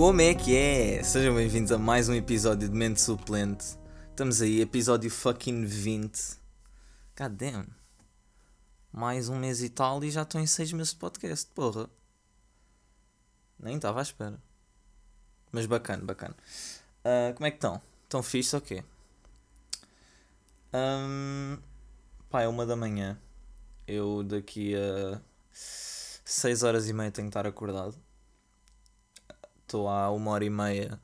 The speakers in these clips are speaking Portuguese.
Como é que é? Sejam bem-vindos a mais um episódio de Mente Suplente. Estamos aí, episódio fucking 20. God damn. Mais um mês e tal e já estou em 6 meses de podcast, porra. Nem estava à espera. Mas bacana, bacana. Uh, como é que estão? Estão fixe ou quê? Um, pá, é uma da manhã. Eu daqui a 6 horas e meia tenho que estar acordado. Estou há uma hora e meia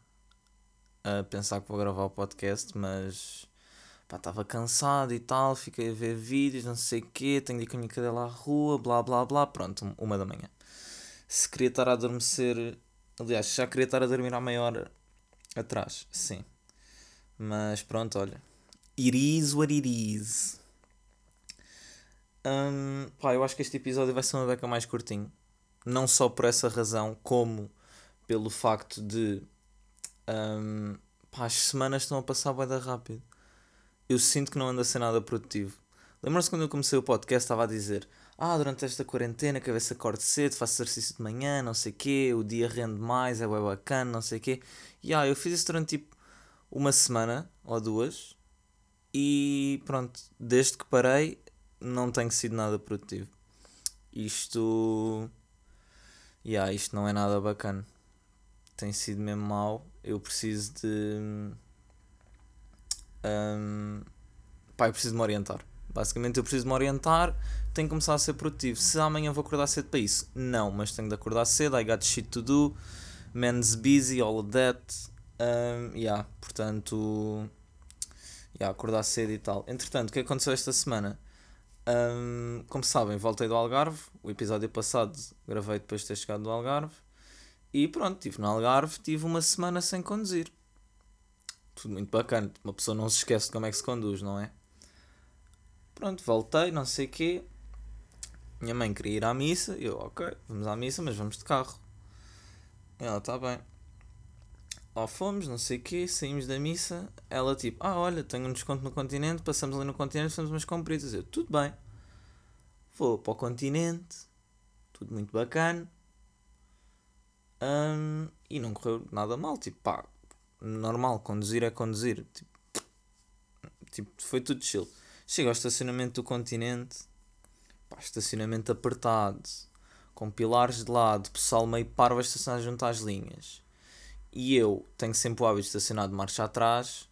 a pensar que vou gravar o podcast, mas estava cansado e tal, fiquei a ver vídeos, não sei o quê, tenho de ir com a minha cadela à rua, blá blá blá, pronto, uma da manhã. Se queria estar a adormecer, aliás, já queria estar a dormir há meia hora atrás, sim. Mas pronto, olha, it is what it is. Um, pá, eu acho que este episódio vai ser uma beca mais curtinho. Não só por essa razão, como pelo facto de um, pá, as semanas estão a passar bem rápido. Eu sinto que não ando a ser nada produtivo. Lembram-se quando eu comecei o podcast, estava a dizer: Ah, durante esta quarentena, que a ver se acordo cedo, faço exercício de manhã, não sei o quê, o dia rende mais, é bem bacana, não sei o quê. E ah, eu fiz isso durante tipo uma semana ou duas, e pronto, desde que parei, não tenho sido nada produtivo. Isto. Yeah, isto não é nada bacana tem sido mesmo mau. Eu preciso de. Um, pá, eu preciso de me orientar. Basicamente, eu preciso de me orientar. Tenho que começar a ser produtivo. Se amanhã vou acordar cedo para isso, não, mas tenho de acordar cedo. I got shit to do. Man's busy, all of that. Um, yeah, portanto. Yeah, acordar cedo e tal. Entretanto, o que aconteceu esta semana? Um, como sabem, voltei do Algarve. O episódio passado gravei depois de ter chegado do Algarve. E pronto, estive no Algarve, tive uma semana sem conduzir. Tudo muito bacana. Uma pessoa não se esquece de como é que se conduz, não é? Pronto, voltei, não sei o quê. Minha mãe queria ir à missa. Eu, ok, vamos à missa, mas vamos de carro. Ela, está bem. Lá fomos, não sei o quê, saímos da missa. Ela, tipo, ah, olha, tenho um desconto no continente, passamos ali no continente, fazemos umas compridas. Eu, tudo bem. Vou para o continente, tudo muito bacana. Um, e não correu nada mal, tipo, pá, normal, conduzir é conduzir. Tipo, tipo foi tudo chill. Chega ao estacionamento do continente, pá, estacionamento apertado, com pilares de lado, pessoal meio parvo a estacionar junto às linhas. E eu tenho sempre o hábito de estacionar de marcha atrás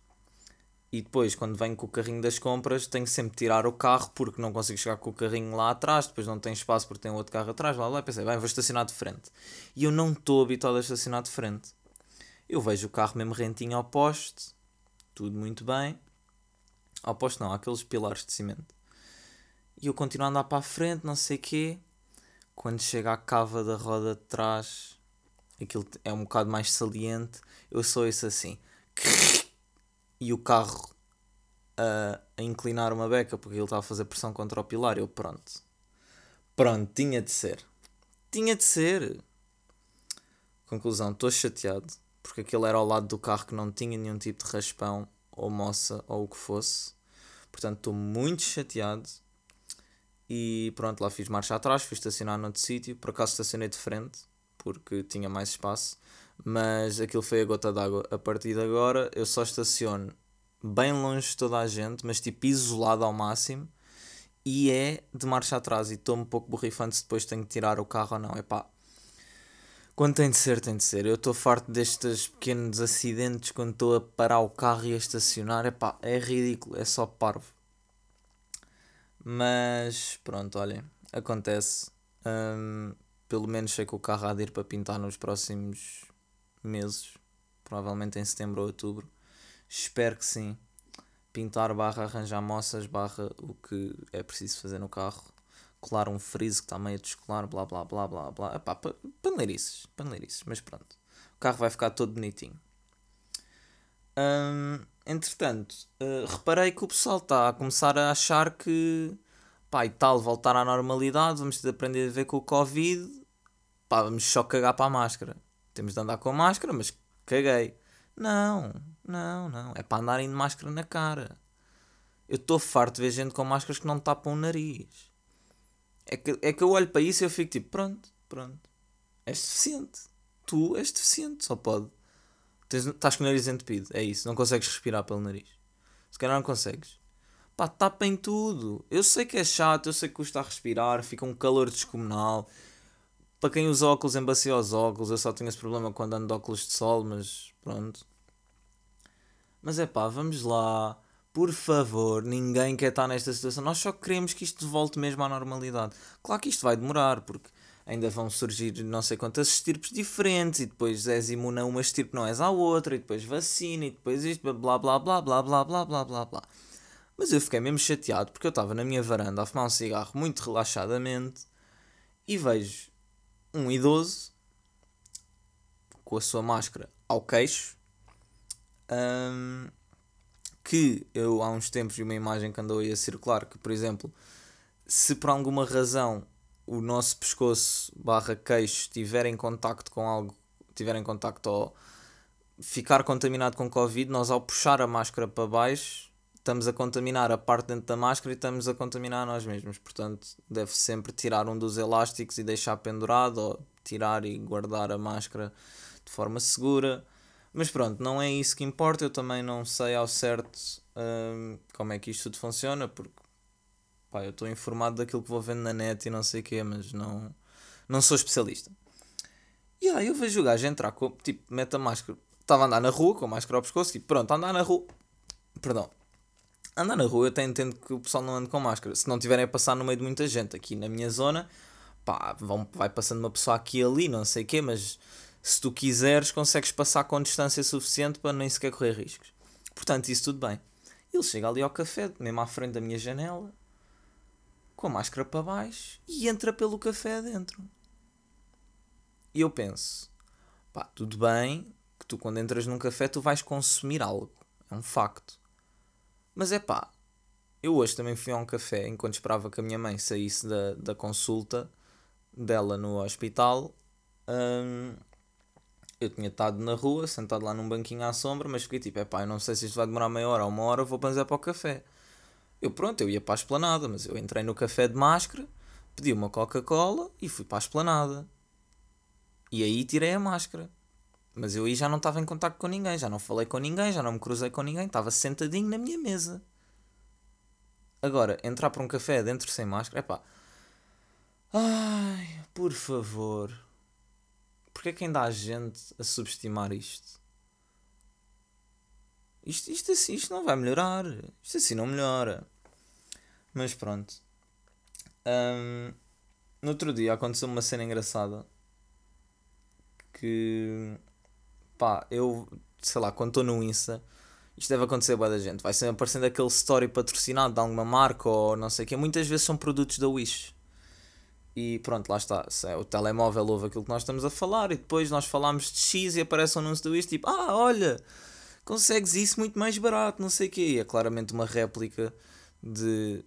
e depois, quando venho com o carrinho das compras, tenho sempre de tirar o carro porque não consigo chegar com o carrinho lá atrás. Depois não tem espaço porque tem outro carro atrás. Lá, lá, pensei, bem, vou estacionar de frente. E eu não estou habituado a estacionar de frente. Eu vejo o carro mesmo rentinho ao poste, tudo muito bem. Ao poste não, aqueles pilares de cimento. E eu continuo a andar para a frente, não sei o quê. Quando chega à cava da roda de trás, aquilo é um bocado mais saliente. Eu sou isso assim e o carro a, a inclinar uma beca porque ele estava a fazer pressão contra o pilar. Eu, pronto. Pronto, tinha de ser. Tinha de ser. Conclusão, estou chateado porque aquele era ao lado do carro que não tinha nenhum tipo de raspão ou moça ou o que fosse. Portanto, estou muito chateado. E pronto, lá fiz marcha atrás, fui estacionar noutro sítio. Por acaso estacionei de frente porque tinha mais espaço mas aquilo foi a gota d'água. A partir de agora eu só estaciono bem longe de toda a gente, mas tipo isolado ao máximo. E é de marcha atrás. E estou um pouco borrifante se depois tenho que tirar o carro ou não. É pá. Quando tem de ser, tem de ser. Eu estou farto destes pequenos acidentes quando estou a parar o carro e a estacionar. É pá, é ridículo. É só parvo. Mas pronto, olhem. Acontece. Um, pelo menos sei que o carro há de ir para pintar nos próximos meses, provavelmente em setembro ou outubro. Espero que sim. Pintar barra arranjar moças barra o que é preciso fazer no carro. Colar um friso que está meio descolar, blá blá blá blá blá. Epá, paneleirices, paneleirices, mas pronto. O carro vai ficar todo bonitinho. Hum, entretanto, uh, reparei que o pessoal está a começar a achar que pá, e tal, voltar à normalidade, vamos ter de aprender a ver com o Covid, pá, vamos só cagar para a máscara temos de andar com máscara, mas caguei. Não, não, não. É para andarem de máscara na cara. Eu estou farto de ver gente com máscaras que não tapam o nariz. É que, é que eu olho para isso e eu fico tipo, pronto, pronto. É suficiente. tu és deficiente, só pode. Tens, estás com o nariz entupido, é isso, não consegues respirar pelo nariz. Se calhar não consegues. Pá, tapem tudo. Eu sei que é chato, eu sei que custa a respirar, fica um calor descomunal. Para quem usa óculos, embacia os óculos. Eu só tenho esse problema quando ando de óculos de sol, mas pronto. Mas é pá, vamos lá. Por favor, ninguém quer estar nesta situação. Nós só queremos que isto volte mesmo à normalidade. Claro que isto vai demorar, porque ainda vão surgir não sei quantas estirpes diferentes, e depois és imune a uma estirpe, não és à outra, e depois vacina, e depois isto, blá blá blá blá blá blá blá blá blá. Mas eu fiquei mesmo chateado porque eu estava na minha varanda a fumar um cigarro muito relaxadamente e vejo um idoso com a sua máscara ao queixo. Um, que eu há uns tempos vi uma imagem que andou aí a circular que, por exemplo, se por alguma razão o nosso pescoço barra queixo estiver em contacto com algo, estiver em contacto ou ficar contaminado com Covid, nós ao puxar a máscara para baixo estamos a contaminar a parte dentro da máscara e estamos a contaminar nós mesmos. Portanto, deve sempre tirar um dos elásticos e deixar pendurado, ou tirar e guardar a máscara de forma segura. Mas pronto, não é isso que importa. Eu também não sei ao certo hum, como é que isto tudo funciona, porque pá, eu estou informado daquilo que vou vendo na net e não sei o quê, mas não, não sou especialista. E aí eu vejo o gajo entrar com, tipo, mete a máscara. Estava a andar na rua com a máscara ao pescoço, tipo, pronto, a andar na rua. Perdão, andar na rua eu até entendo que o pessoal não anda com máscara. Se não tiverem a passar no meio de muita gente aqui na minha zona, pá, vão, vai passando uma pessoa aqui e ali, não sei o quê, mas se tu quiseres, consegues passar com distância suficiente para nem sequer correr riscos. Portanto, isso tudo bem. Ele chega ali ao café, mesmo à frente da minha janela, com a máscara para baixo e entra pelo café adentro. E eu penso, pá, tudo bem que tu quando entras num café tu vais consumir algo. É um facto. Mas é pá, eu hoje também fui a um café enquanto esperava que a minha mãe saísse da, da consulta dela no hospital. Hum, eu tinha estado na rua, sentado lá num banquinho à sombra, mas fiquei tipo, é pá, eu não sei se isto vai demorar meia hora ou uma hora, vou banzar para o café. Eu pronto, eu ia para a esplanada, mas eu entrei no café de máscara, pedi uma Coca-Cola e fui para a esplanada. E aí tirei a máscara. Mas eu aí já não estava em contato com ninguém, já não falei com ninguém, já não me cruzei com ninguém, estava sentadinho na minha mesa. Agora, entrar para um café dentro sem máscara, é pá. Ai, por favor. Porquê é que ainda há gente a subestimar isto? Isto, isto assim, isto não vai melhorar. Isto assim não melhora. Mas pronto. Um, no outro dia aconteceu uma cena engraçada que pá, eu, sei lá, quando estou no Insta, isto deve acontecer a da gente, vai sempre aparecendo aquele story patrocinado de alguma marca ou não sei o que, muitas vezes são produtos da Wish. E pronto, lá está. É, o telemóvel ouve aquilo que nós estamos a falar e depois nós falamos de X e aparece um anúncio da Wish tipo, ah, olha, consegues isso muito mais barato, não sei o que. E é claramente uma réplica de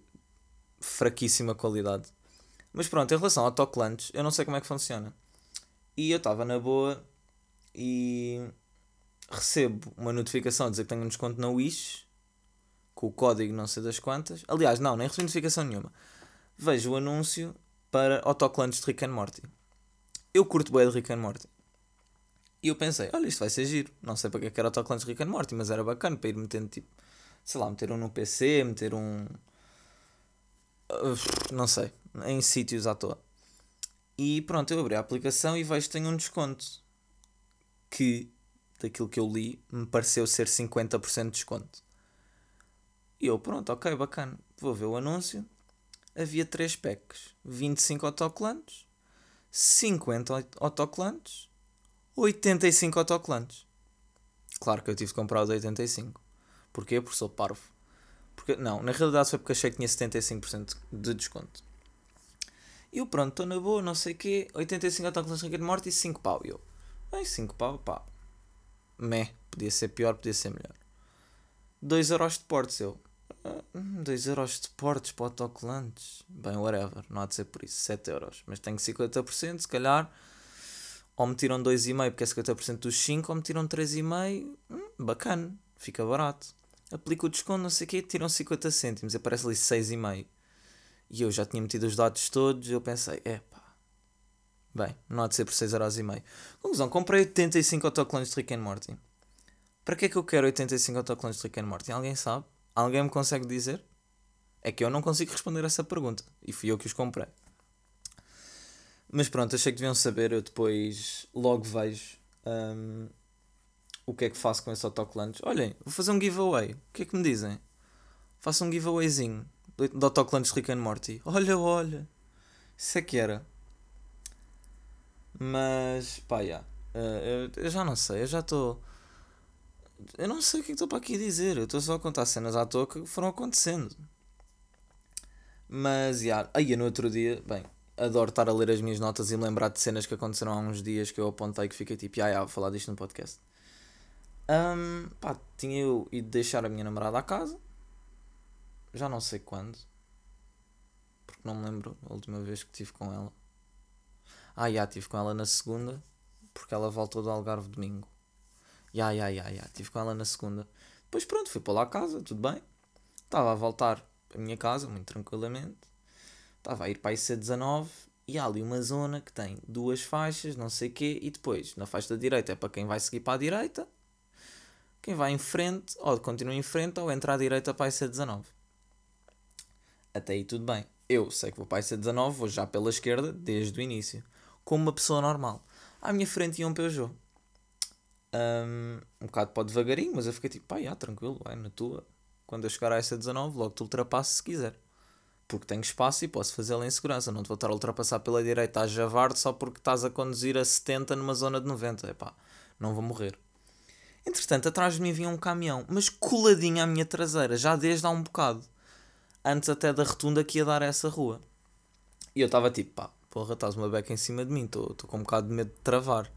fraquíssima qualidade. Mas pronto, em relação ao autocolantes, eu não sei como é que funciona. E eu estava na boa e recebo uma notificação a dizer que tenho um desconto na Wish com o código não sei das quantas. Aliás, não, nem recebi notificação nenhuma. Vejo o anúncio para autocolantes de Rick and Morty. Eu curto bem de Rick and Morty. E eu pensei, olha, isto vai ser giro. Não sei para que é era autocolantes de Rick and Morty, mas era bacana para ir metendo tipo, sei lá, meter um no PC, meter um. não sei, em sítios à toa. E pronto, eu abri a aplicação e vejo que tenho um desconto que, daquilo que eu li, me pareceu ser 50% de desconto. E eu, pronto, ok, bacana. Vou ver o anúncio. Havia 3 packs: 25 autocolantes, 50 autocolantes, 85 autocolantes. Claro que eu tive de comprar os 85. Porquê? Porque sou parvo. Porque, não, na realidade foi porque achei que tinha 75% de desconto. E eu, pronto, estou na boa, não sei o quê. 85 autocolantes de Rick Morty e 5 pau. E eu, Bem, 5 pau, pá. Mé. Podia ser pior, podia ser melhor. 2 euros de portes, eu. 2 ah, euros de portes para autocolantes. Bem, whatever. Não há de ser por isso. 7 euros. Mas tenho 50%, se calhar. Ou me tiram 2,5 porque é 50% dos 5, ou me tiram 3,5. Hum, bacana. Fica barato. Aplico o desconto, não sei o quê, tiram 50 cêntimos. Aparece ali 6,5. E eu já tinha metido os dados todos. Eu pensei, é pá Bem, não há de ser por 6,5€. Conclusão, comprei 85 autoclones de Rick and Morty. Para que é que eu quero 85 autoclones de Rick and Morty? Alguém sabe? Alguém me consegue dizer? É que eu não consigo responder essa pergunta. E fui eu que os comprei. Mas pronto, achei que deviam saber. Eu depois logo vejo um, o que é que faço com esses autocolantes. Olhem, vou fazer um giveaway. O que é que me dizem? Faço um giveawayzinho de autocolantes Rick and Morty. Olha, olha. Isso é que era. Mas, pá, já. Uh, eu, eu, já não sei. Eu já estou. Eu não sei o que é estou para aqui dizer. Eu estou só a contar cenas à toa que foram acontecendo. Mas, já. Aí, no outro dia, bem, adoro estar a ler as minhas notas e me lembrar de cenas que aconteceram há uns dias que eu apontei que fiquei tipo, ah, vou falar disto no podcast. Um, pá, tinha eu ido deixar a minha namorada à casa. Já não sei quando. Porque não me lembro a última vez que estive com ela. Ah, já, estive com ela na segunda. Porque ela voltou do Algarve domingo. Já, já, já, já. Estive com ela na segunda. Depois pronto, fui para lá a casa, tudo bem. Estava a voltar para a minha casa, muito tranquilamente estava a ir para a IC19 e há ali uma zona que tem duas faixas, não sei o quê, e depois na faixa da direita é para quem vai seguir para a direita, quem vai em frente, ou continua em frente, ou entra à direita para a IC19. Até aí tudo bem. Eu sei que vou para a IC19, vou já pela esquerda desde o início, como uma pessoa normal. À minha frente ia um Peugeot. Um, um bocado para devagarinho, mas eu fiquei tipo, pá, já, tranquilo, vai na tua. Quando eu chegar a essa 19, logo te ultrapasso se quiser porque tenho espaço e posso fazê-lo em segurança. Não te vou estar a ultrapassar pela direita a javar só porque estás a conduzir a 70 numa zona de 90. Epá, não vou morrer. Entretanto, atrás de mim vinha um caminhão, mas coladinho à minha traseira, já desde há um bocado. Antes até da rotunda que ia dar a essa rua. E eu estava tipo, pá, porra, estás uma beca em cima de mim, estou com um bocado de medo de travar.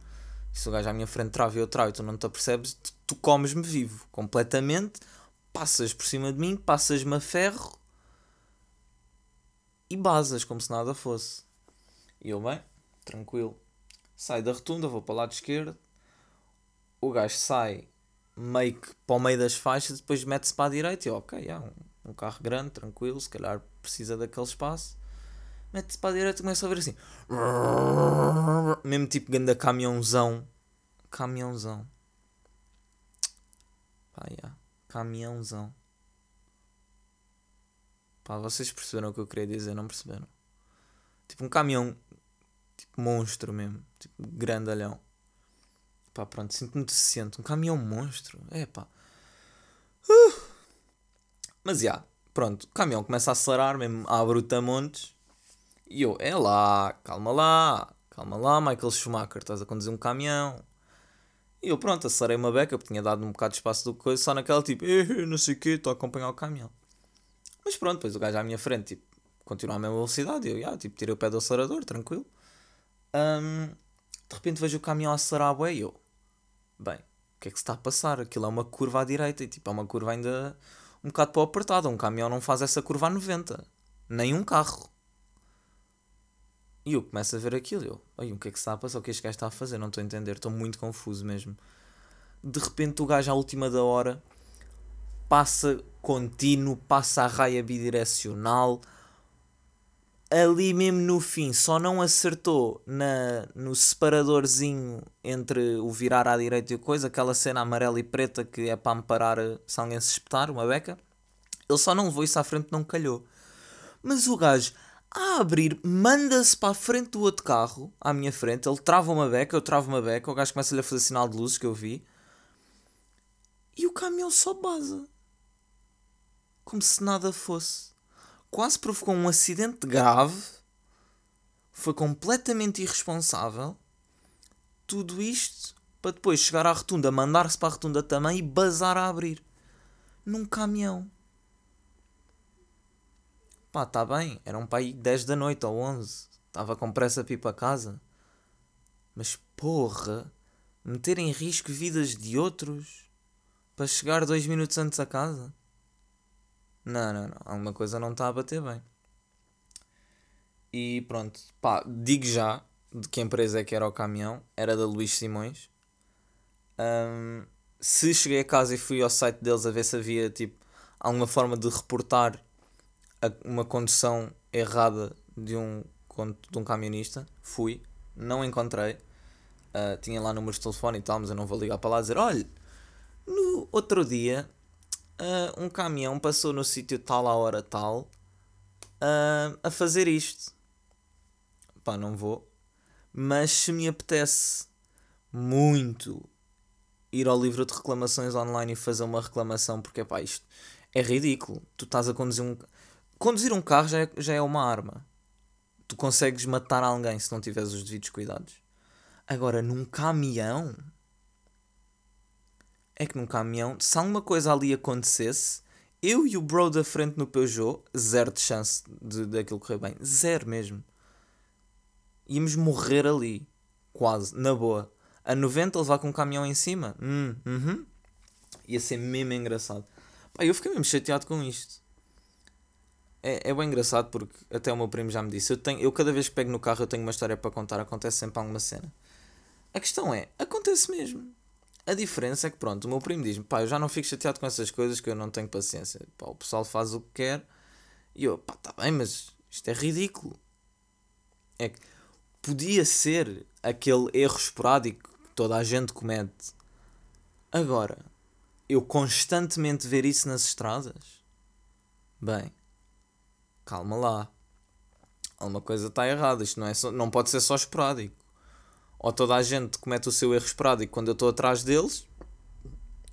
Se o gajo à minha frente trava e eu travo e tu não te apercebes, tu, tu comes-me vivo, completamente. Passas por cima de mim, passas-me a ferro e basas, como se nada fosse. E eu, bem, tranquilo. Saio da rotunda, vou para o lado esquerdo. O gajo sai meio que para o meio das faixas, depois mete-se para a direita. E eu, ok, é um, um carro grande, tranquilo, se calhar precisa daquele espaço. Mete-se para a direita e começa a ver assim. Mesmo tipo ganda caminhãozão. Caminhãozão. Pá, yeah. Caminhãozão. Pá, vocês perceberam o que eu queria dizer? Não perceberam? Tipo um caminhão, tipo monstro mesmo, tipo grandalhão. Pá, pronto, sinto-me deficiente. Um caminhão monstro, é pá. Uh. Mas já, yeah, pronto, o caminhão começa a acelerar mesmo à bruta montes. E eu, é lá, calma lá, calma lá, Michael Schumacher, estás a conduzir um caminhão. E eu, pronto, acelerei uma beca, porque tinha dado um bocado de espaço do coisa, só naquela tipo, eh, não sei o quê, estou a acompanhar o caminhão. Mas pronto, depois o gajo à minha frente, tipo, continua a mesma velocidade. Eu, yeah, tipo, tirei o pé do acelerador, tranquilo. Um, de repente vejo o caminhão acelerar a e eu, bem, o que é que se está a passar? Aquilo é uma curva à direita e tipo, é uma curva ainda um bocado para o apertado. Um caminhão não faz essa curva a 90, nem um carro. E eu começo a ver aquilo, eu, Ai, o que é que se está a passar? O que este gajo está a fazer? Não estou a entender, estou muito confuso mesmo. De repente o gajo à última da hora passa contínuo, passa a raia bidirecional. Ali mesmo no fim, só não acertou na, no separadorzinho entre o virar à direita e a coisa, aquela cena amarela e preta que é para me parar se alguém se espetar, uma beca. Ele só não levou isso à frente, não calhou. Mas o gajo, a abrir, manda-se para a frente do outro carro, à minha frente. Ele trava uma beca, eu travo uma beca. O gajo começa-lhe a fazer sinal de luzes que eu vi. E o caminhão só baza como se nada fosse. Quase provocou um acidente grave, foi completamente irresponsável. Tudo isto para depois chegar à rotunda, mandar-se para a rotunda também e bazar a abrir. Num caminhão. Pá, tá bem, era um pai 10 da noite ou 11. Estava com pressa para ir para casa. Mas porra, meter em risco vidas de outros para chegar dois minutos antes a casa. Não, não, não. Alguma coisa não está a bater bem. E pronto, pá, digo já de que empresa é que era o caminhão. Era da Luís Simões. Um, se cheguei a casa e fui ao site deles a ver se havia tipo alguma forma de reportar uma condução errada de um, de um camionista, fui. não encontrei. Uh, tinha lá números de telefone e tal, mas eu não vou ligar para lá dizer: olha, no outro dia uh, um caminhão passou no sítio tal à hora tal uh, a fazer isto. Pá, não vou. Mas se me apetece muito ir ao livro de reclamações online e fazer uma reclamação, porque pá, isto é ridículo. Tu estás a conduzir um. Conduzir um carro já é, já é uma arma. Tu consegues matar alguém se não tiveres os devidos cuidados. Agora, num caminhão. É que num caminhão, se alguma coisa ali acontecesse, eu e o bro da frente no Peugeot, zero de chance de daquilo correr bem. Zero mesmo. Íamos morrer ali. Quase, na boa. A 90 levar com um caminhão em cima. Hum, uhum. Ia ser mesmo engraçado. Pá, eu fiquei mesmo chateado com isto. É, é bem engraçado porque até o meu primo já me disse. Eu, tenho, eu cada vez que pego no carro eu tenho uma história para contar. Acontece sempre alguma cena. A questão é, acontece mesmo. A diferença é que pronto, o meu primo diz-me, pá, eu já não fico chateado com essas coisas que eu não tenho paciência. Pá, o pessoal faz o que quer. E eu, pá, tá bem, mas isto é ridículo. É que podia ser aquele erro esporádico que toda a gente comete. Agora, eu constantemente ver isso nas estradas? Bem, calma lá. Alguma coisa está errada. Isto não, é só, não pode ser só esporádico. Ou toda a gente comete o seu erro esporádico quando eu estou atrás deles,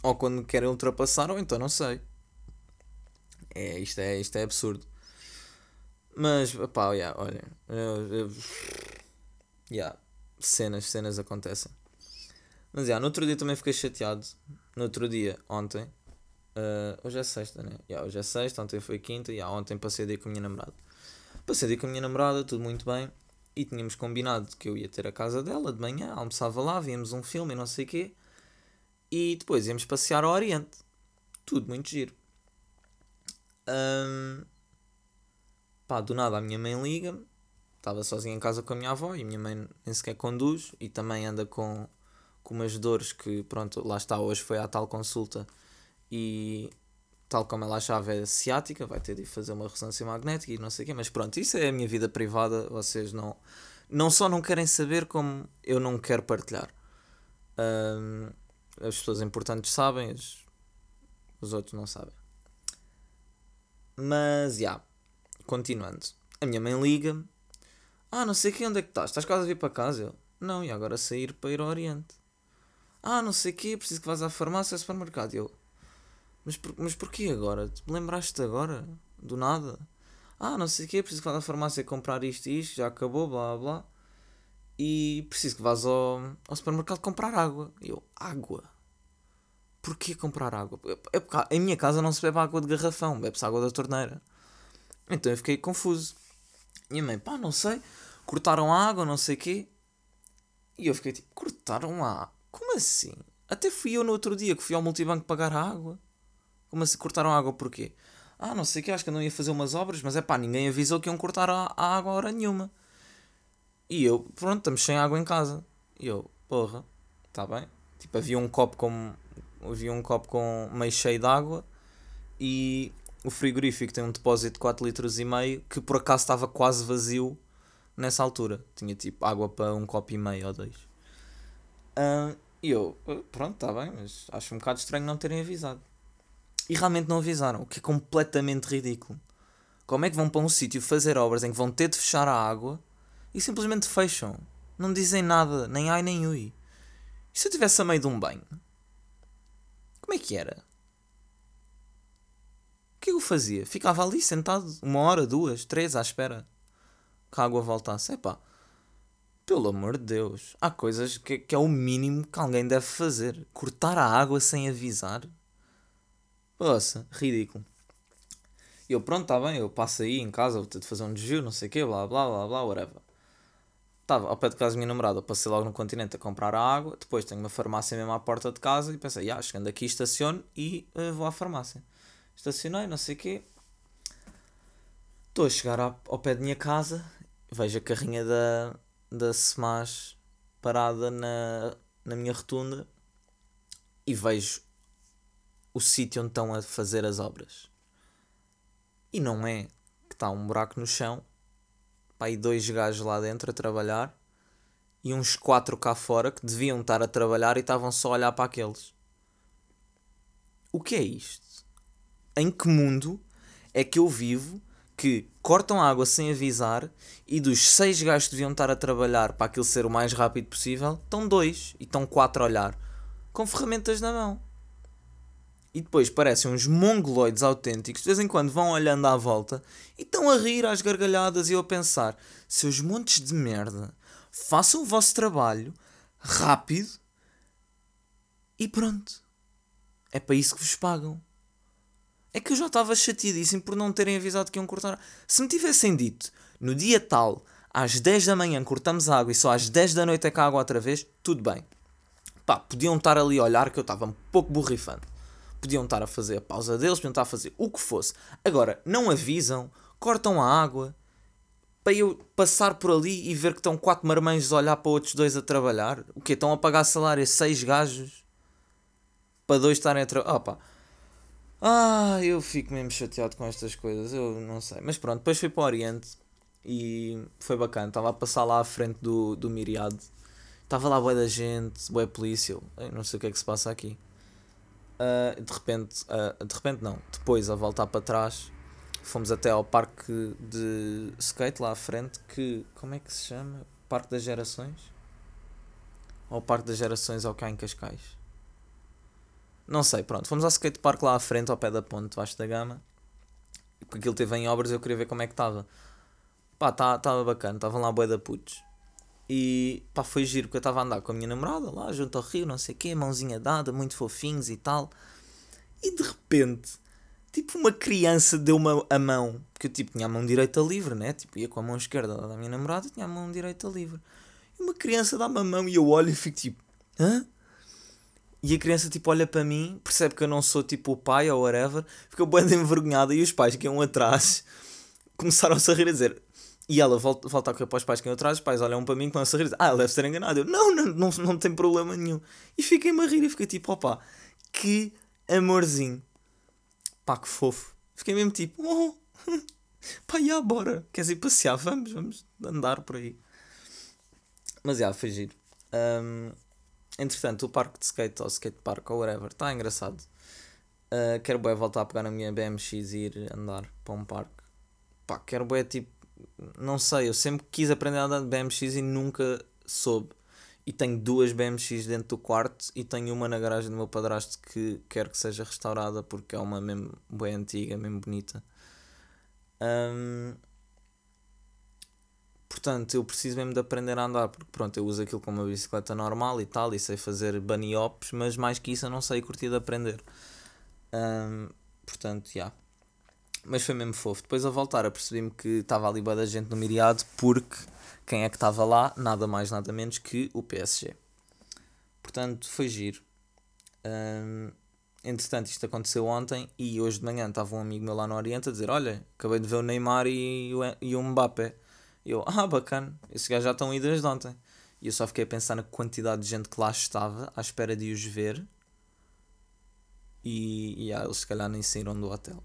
ou quando querem ultrapassar, ou então não sei. É, isto é, isto é absurdo. Mas, pá, yeah, olha. Eu, yeah, cenas, cenas acontecem. Mas, yeah, no outro dia também fiquei chateado. No outro dia, ontem. Uh, hoje é sexta, né? Yeah, hoje é sexta, ontem foi quinta. Yeah, ontem passei o dia com a minha namorada. Passei o dia com a minha namorada, tudo muito bem. E tínhamos combinado que eu ia ter a casa dela de manhã, almoçava lá, víamos um filme e não sei o quê. E depois íamos passear ao Oriente. Tudo muito giro. Um, pá, do nada a minha mãe liga-me. Estava sozinha em casa com a minha avó e a minha mãe nem sequer conduz e também anda com, com umas dores que, pronto, lá está, hoje foi à tal consulta e tal como ela achava é ciática, vai ter de fazer uma ressonância magnética e não sei o quê, mas pronto, isso é a minha vida privada, vocês não, não só não querem saber, como eu não quero partilhar. Um, as pessoas importantes sabem, os, os outros não sabem. Mas, já, yeah, continuando. A minha mãe liga-me. Ah, não sei que onde é que estás? Estás quase a vir para casa? Eu, não, e agora sair para ir ao Oriente. Ah, não sei o quê, preciso que vás à farmácia ou ao supermercado. Eu, mas, por, mas porquê agora? Te lembraste agora? Do nada? Ah, não sei o quê, preciso que vá à farmácia comprar isto e isto, já acabou, blá blá. E preciso que vás ao, ao supermercado comprar água. E eu, água? Porquê comprar água? É porque em minha casa não se bebe água de garrafão, bebe-se água da torneira. Então eu fiquei confuso. Minha mãe, pá, não sei, cortaram a água, não sei o quê. E eu fiquei tipo, cortaram a Como assim? Até fui eu no outro dia que fui ao multibanco pagar a água. Como assim cortaram a água porquê? Ah, não sei o que, acho que não ia fazer umas obras, mas é pá, ninguém avisou que iam cortar a, a água a hora nenhuma. E eu, pronto, estamos sem água em casa. E eu, porra, está bem. Tipo, havia um copo com. Havia um copo com meio cheio de água e o frigorífico tem um depósito de 4 litros e meio que por acaso estava quase vazio nessa altura. Tinha tipo água para um copo e meio ou dois. Uh, e eu, pronto, está bem, mas acho um bocado estranho não terem avisado e realmente não avisaram, o que é completamente ridículo. Como é que vão para um sítio fazer obras em que vão ter de fechar a água e simplesmente fecham? Não dizem nada, nem ai nem ui. E se eu estivesse a meio de um banho? Como é que era? O que é eu fazia? Ficava ali sentado uma hora, duas, três à espera que a água voltasse. Epá, pelo amor de Deus, há coisas que, que é o mínimo que alguém deve fazer. Cortar a água sem avisar? Nossa, ridículo. Eu, pronto, está bem, eu passo aí em casa, vou ter de fazer um desvio, não sei o quê, blá blá blá blá, whatever. Estava ao pé de casa da minha namorada, passei logo no continente a comprar a água, depois tenho uma farmácia mesmo à porta de casa e pensei, ah, chegando aqui estaciono e uh, vou à farmácia. Estacionei, não sei o quê. Estou a chegar ao, pé da minha casa, vejo a carrinha da, da Smash parada na, na minha rotunda e vejo o sítio onde estão a fazer as obras. E não é que está um buraco no chão, pá, e dois gajos lá dentro a trabalhar, e uns quatro cá fora que deviam estar a trabalhar e estavam só a olhar para aqueles. O que é isto? Em que mundo é que eu vivo que cortam água sem avisar e dos seis gajos que deviam estar a trabalhar para aquilo ser o mais rápido possível, estão dois e estão quatro a olhar com ferramentas na mão. E depois parecem uns mongoloides autênticos, de vez em quando vão olhando à volta e estão a rir às gargalhadas e eu a pensar: seus montes de merda, façam o vosso trabalho rápido e pronto. É para isso que vos pagam. É que eu já estava chateadíssimo por não terem avisado que iam cortar. Se me tivessem dito no dia tal, às 10 da manhã cortamos a água e só às 10 da noite é que a água outra vez, tudo bem. Pá, podiam estar ali a olhar que eu estava um pouco borrifando. Podiam estar a fazer a pausa deles, podiam estar a fazer o que fosse. Agora, não avisam, cortam a água para eu passar por ali e ver que estão quatro marmães a olhar para outros dois a trabalhar. O quê? Estão a pagar salário a seis gajos para dois estarem a trabalhar. Ah, eu fico mesmo chateado com estas coisas, eu não sei. Mas pronto, depois fui para o Oriente e foi bacana. Estava a passar lá à frente do, do Miriade. Estava lá boa da gente, boa polícia. Eu não sei o que é que se passa aqui. Uh, de repente, uh, de repente não, depois a voltar para trás, fomos até ao parque de skate lá à frente, que, como é que se chama? Parque das Gerações? Ou Parque das Gerações ao cá em Cascais? Não sei, pronto. Fomos ao skatepark lá à frente, ao pé da ponte, baixo da gama. Porque aquilo teve em obras eu queria ver como é que estava. Pá, estava tá, bacana, estavam lá boi da putos. E pá, foi giro porque eu estava a andar com a minha namorada lá junto ao rio, não sei o quê, mãozinha dada, muito fofinhos e tal. E de repente, tipo, uma criança deu-me a mão, porque eu tipo, tinha a mão direita livre, né? Tipo, ia com a mão esquerda da minha namorada, tinha a mão direita livre. E uma criança dá-me a mão e eu olho e fico tipo, hã? E a criança tipo olha para mim, percebe que eu não sou tipo o pai ou whatever, fica bem envergonhada e os pais que iam atrás começaram-se a rir a dizer. E ela volta, volta a correr para os pais que iam atrás, os pais olham para mim e começam a rir. Ah, ela deve ser enganado. Eu, não, não, não, não tem problema nenhum. E fiquei-me a rir e fiquei tipo, opa, que amorzinho. Pá, que fofo. Fiquei mesmo tipo, oh, pá, já, bora. Queres ir passear? Vamos, vamos andar por aí. Mas já, foi giro. Um, Entretanto, o parque de skate ou skate park ou whatever está engraçado. Uh, quero bem voltar a pegar na minha BMX e ir andar para um parque. Pá, quero bem tipo. Não sei, eu sempre quis aprender a andar de BMX e nunca soube. E tenho duas BMX dentro do quarto e tenho uma na garagem do meu padrasto que quero que seja restaurada porque é uma mesmo bem antiga, mesmo bonita. Um, Portanto, eu preciso mesmo de aprender a andar, porque pronto, eu uso aquilo como uma bicicleta normal e tal, e sei fazer bunny hops, mas mais que isso eu não sei curtir de aprender. Um, portanto, já. Yeah. Mas foi mesmo fofo. Depois a voltar, apercebi-me que estava ali da gente no Miriado, porque quem é que estava lá? Nada mais, nada menos que o PSG. Portanto, foi giro. Um, entretanto, isto aconteceu ontem e hoje de manhã estava um amigo meu lá no Oriente a dizer: Olha, acabei de ver o Neymar e o, e o Mbappé. E eu, ah, bacana, esses gajos já estão aí desde ontem. E eu só fiquei a pensar na quantidade de gente que lá estava à espera de os ver. E, e ah, eles se calhar nem saíram do hotel.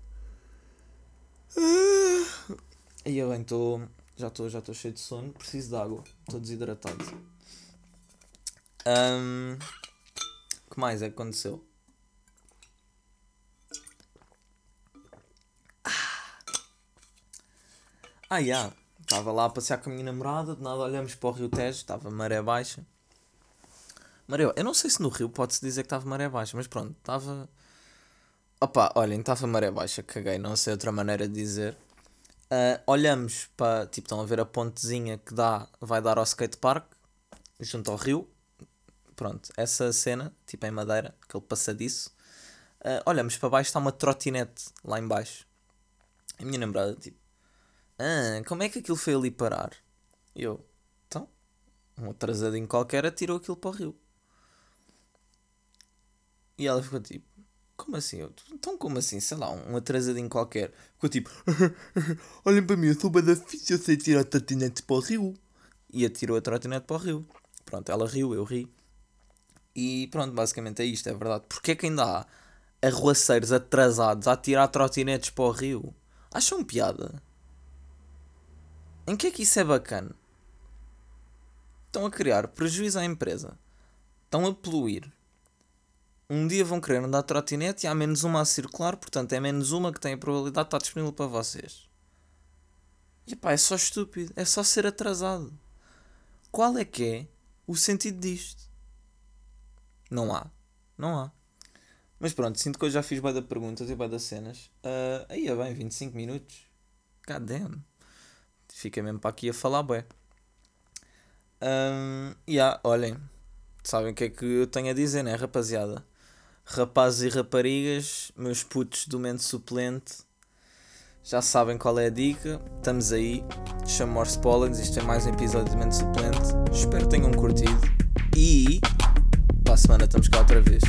E eu bem, estou. Já estou já cheio de sono, preciso de água, estou desidratado. Um, que mais é que aconteceu? Ah, já. Yeah. Estava lá a passear com a minha namorada, de nada olhamos para o Rio Tejo, estava maré baixa. Maré, eu não sei se no Rio pode-se dizer que estava maré baixa, mas pronto, estava. Opa, olhem, estava maré baixa, caguei, não sei outra maneira de dizer. Uh, olhamos para, tipo, estão a ver a pontezinha que dá, vai dar ao skatepark, junto ao rio. Pronto, essa cena, tipo em madeira, aquele passadiço. Uh, olhamos para baixo, está uma trotinete lá em baixo. A minha namorada, tipo, ah, como é que aquilo foi ali parar? Eu, então, um atrasadinho qualquer atirou aquilo para o rio. E ela ficou tipo, como assim? Então, como assim? Sei lá, um atrasadinho qualquer. Ficou tipo, olhem para mim, eu sou da eu sei tirar a trotinete para o rio. E atirou a trotinete para o rio. Pronto, ela riu, eu ri. E pronto, basicamente é isto, é verdade. Porquê é que ainda há arruaceiros atrasados a tirar trotinetes para o rio? Acham piada? Em que é que isso é bacana? estão a criar prejuízo à empresa, estão a poluir. Um dia vão querer andar de trotinete e há menos uma a circular, portanto é menos uma que tem a probabilidade de estar disponível para vocês. E pá, é só estúpido, é só ser atrasado. Qual é que é o sentido disto? Não há, não há. Mas pronto, sinto que eu já fiz bem da perguntas e bem das cenas. Uh, aí é bem, 25 minutos. God damn. Fica mesmo para aqui a falar bem. Um, yeah, olhem, sabem o que é que eu tenho a dizer, né, rapaziada? Rapazes e raparigas, meus putos do mente suplente, já sabem qual é a dica. Estamos aí. Chamo Morse Pollens. Isto é mais um episódio de mente suplente. Espero que tenham curtido. E para a semana estamos cá outra vez.